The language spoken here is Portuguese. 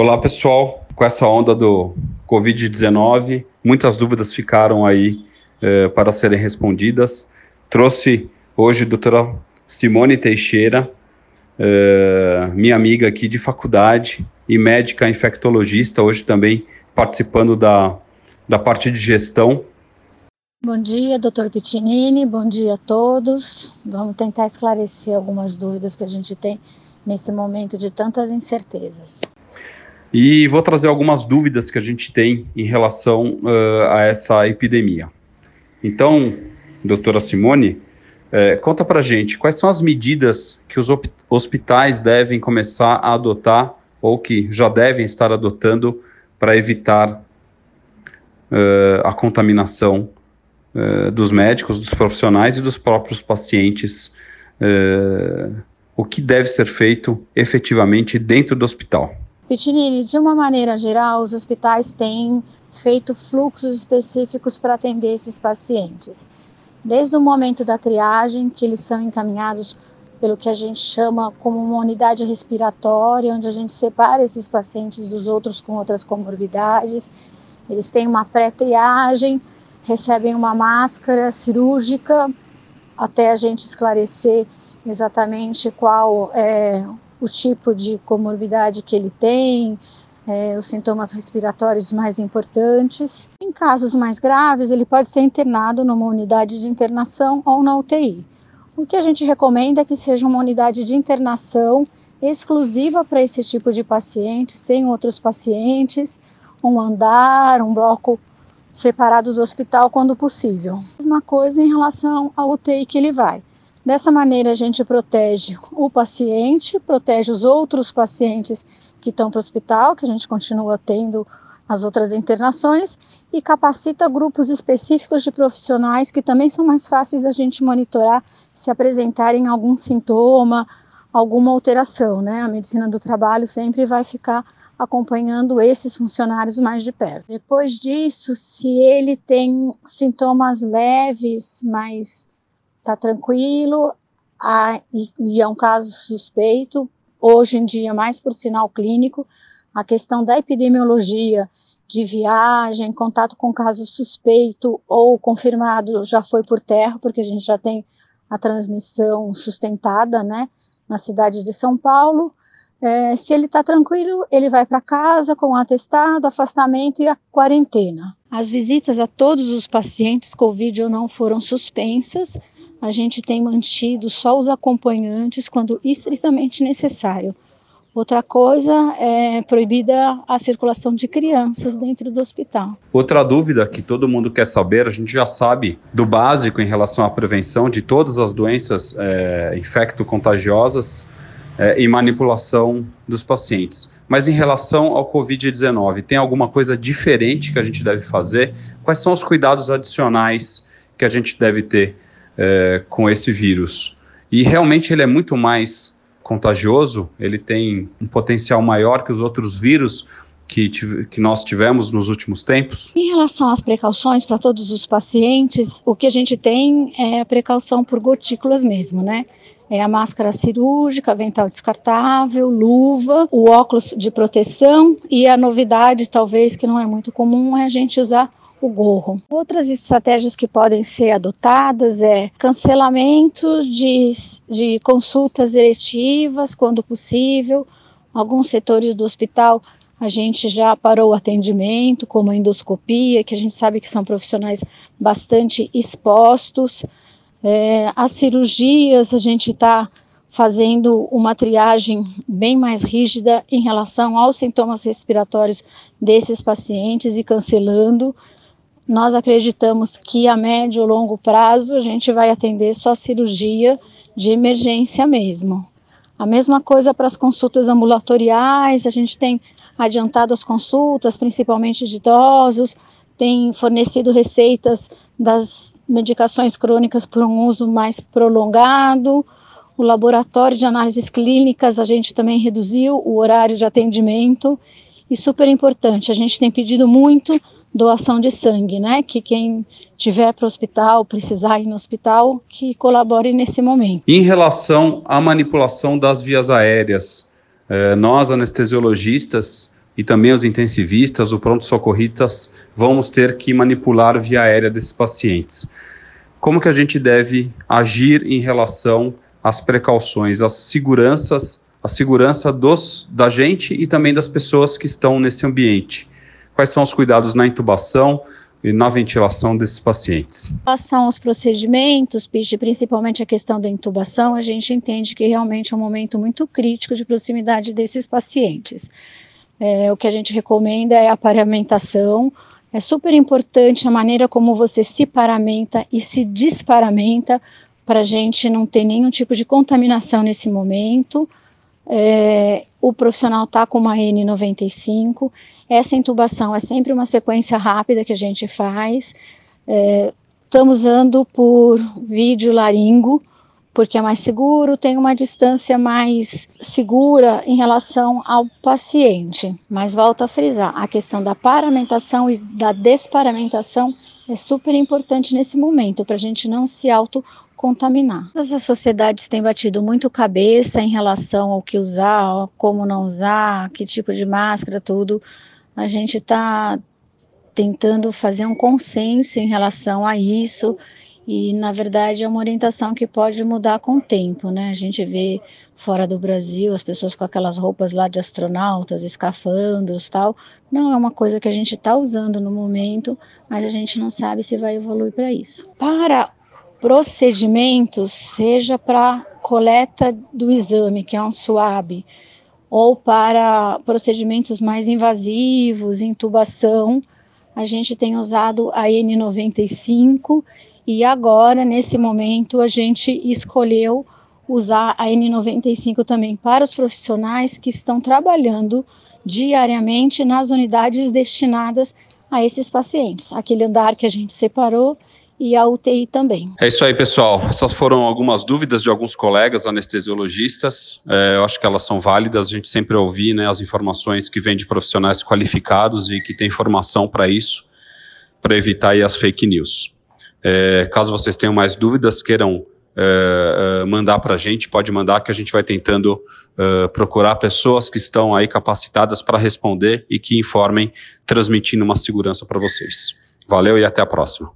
Olá, pessoal. Com essa onda do Covid-19, muitas dúvidas ficaram aí eh, para serem respondidas. Trouxe hoje a doutora Simone Teixeira, eh, minha amiga aqui de faculdade e médica infectologista, hoje também participando da, da parte de gestão. Bom dia, doutor Pitinini, bom dia a todos. Vamos tentar esclarecer algumas dúvidas que a gente tem nesse momento de tantas incertezas. E vou trazer algumas dúvidas que a gente tem em relação uh, a essa epidemia. Então, doutora Simone, eh, conta pra gente quais são as medidas que os hospitais devem começar a adotar ou que já devem estar adotando para evitar uh, a contaminação uh, dos médicos, dos profissionais e dos próprios pacientes. o que deve ser feito efetivamente dentro do hospital? Pitinini, de uma maneira geral, os hospitais têm feito fluxos específicos para atender esses pacientes. Desde o momento da triagem, que eles são encaminhados pelo que a gente chama como uma unidade respiratória, onde a gente separa esses pacientes dos outros com outras comorbidades. Eles têm uma pré-triagem, recebem uma máscara cirúrgica até a gente esclarecer exatamente qual é o tipo de comorbidade que ele tem, é, os sintomas respiratórios mais importantes. Em casos mais graves, ele pode ser internado numa unidade de internação ou na UTI. O que a gente recomenda é que seja uma unidade de internação exclusiva para esse tipo de paciente, sem outros pacientes, um andar, um bloco separado do hospital quando possível. Mesma coisa em relação à UTI que ele vai. Dessa maneira, a gente protege o paciente, protege os outros pacientes que estão para o hospital, que a gente continua tendo as outras internações, e capacita grupos específicos de profissionais que também são mais fáceis da gente monitorar se apresentarem algum sintoma, alguma alteração, né? A medicina do trabalho sempre vai ficar acompanhando esses funcionários mais de perto. Depois disso, se ele tem sintomas leves, mas está tranquilo a, e, e é um caso suspeito, hoje em dia mais por sinal clínico, a questão da epidemiologia de viagem, contato com caso suspeito ou confirmado já foi por terra, porque a gente já tem a transmissão sustentada, né, na cidade de São Paulo. É, se ele está tranquilo, ele vai para casa com atestado, afastamento e a quarentena. As visitas a todos os pacientes Covid ou não foram suspensas, a gente tem mantido só os acompanhantes quando estritamente necessário. Outra coisa é proibida a circulação de crianças dentro do hospital. Outra dúvida que todo mundo quer saber, a gente já sabe do básico em relação à prevenção de todas as doenças é, infecto-contagiosas é, e manipulação dos pacientes. Mas em relação ao Covid-19, tem alguma coisa diferente que a gente deve fazer? Quais são os cuidados adicionais que a gente deve ter é, com esse vírus. E realmente ele é muito mais contagioso, ele tem um potencial maior que os outros vírus que, que nós tivemos nos últimos tempos? Em relação às precauções para todos os pacientes, o que a gente tem é a precaução por gotículas mesmo, né? É a máscara cirúrgica, avental descartável, luva, o óculos de proteção e a novidade, talvez que não é muito comum, é a gente usar o gorro. Outras estratégias que podem ser adotadas é cancelamento de, de consultas eletivas quando possível. Alguns setores do hospital a gente já parou o atendimento, como a endoscopia, que a gente sabe que são profissionais bastante expostos. É, as cirurgias, a gente está fazendo uma triagem bem mais rígida em relação aos sintomas respiratórios desses pacientes e cancelando nós acreditamos que a médio ou longo prazo a gente vai atender só cirurgia de emergência mesmo. A mesma coisa para as consultas ambulatoriais, a gente tem adiantado as consultas, principalmente de idosos, tem fornecido receitas das medicações crônicas por um uso mais prolongado. O laboratório de análises clínicas, a gente também reduziu o horário de atendimento. E super importante, a gente tem pedido muito doação de sangue, né? Que quem tiver para o hospital, precisar ir no hospital, que colabore nesse momento. Em relação à manipulação das vias aéreas, eh, nós anestesiologistas e também os intensivistas, os pronto-socorristas, vamos ter que manipular via aérea desses pacientes. Como que a gente deve agir em relação às precauções, às seguranças, a segurança dos, da gente e também das pessoas que estão nesse ambiente? Quais são os cuidados na intubação, e na ventilação desses pacientes. Relação aos procedimentos, principalmente a questão da intubação, a gente entende que realmente é um momento muito crítico de proximidade desses pacientes. É, o que a gente recomenda é a paramentação. É super importante a maneira como você se paramenta e se desparamenta para a gente não ter nenhum tipo de contaminação nesse momento. É, o profissional está com uma N95. Essa intubação é sempre uma sequência rápida que a gente faz. É, estamos usando por vídeo laringo, porque é mais seguro, tem uma distância mais segura em relação ao paciente. Mas volto a frisar, a questão da paramentação e da desparamentação é super importante nesse momento, para a gente não se autocontaminar. As sociedades têm batido muito cabeça em relação ao que usar, como não usar, que tipo de máscara, tudo. A gente está tentando fazer um consenso em relação a isso e na verdade é uma orientação que pode mudar com o tempo, né? A gente vê fora do Brasil as pessoas com aquelas roupas lá de astronautas, escafandros, tal. Não é uma coisa que a gente está usando no momento, mas a gente não sabe se vai evoluir para isso. Para procedimentos, seja para coleta do exame, que é um SWAB, ou para procedimentos mais invasivos, intubação, a gente tem usado a N95 e agora, nesse momento, a gente escolheu usar a N95 também para os profissionais que estão trabalhando diariamente nas unidades destinadas a esses pacientes. Aquele andar que a gente separou e a UTI também. É isso aí, pessoal. Essas foram algumas dúvidas de alguns colegas anestesiologistas. É, eu acho que elas são válidas. A gente sempre ouve né, as informações que vêm de profissionais qualificados e que têm formação para isso, para evitar aí, as fake news. É, caso vocês tenham mais dúvidas, queiram é, é mandar para a gente, pode mandar que a gente vai tentando é, procurar pessoas que estão aí capacitadas para responder e que informem, transmitindo uma segurança para vocês. Valeu e até a próxima.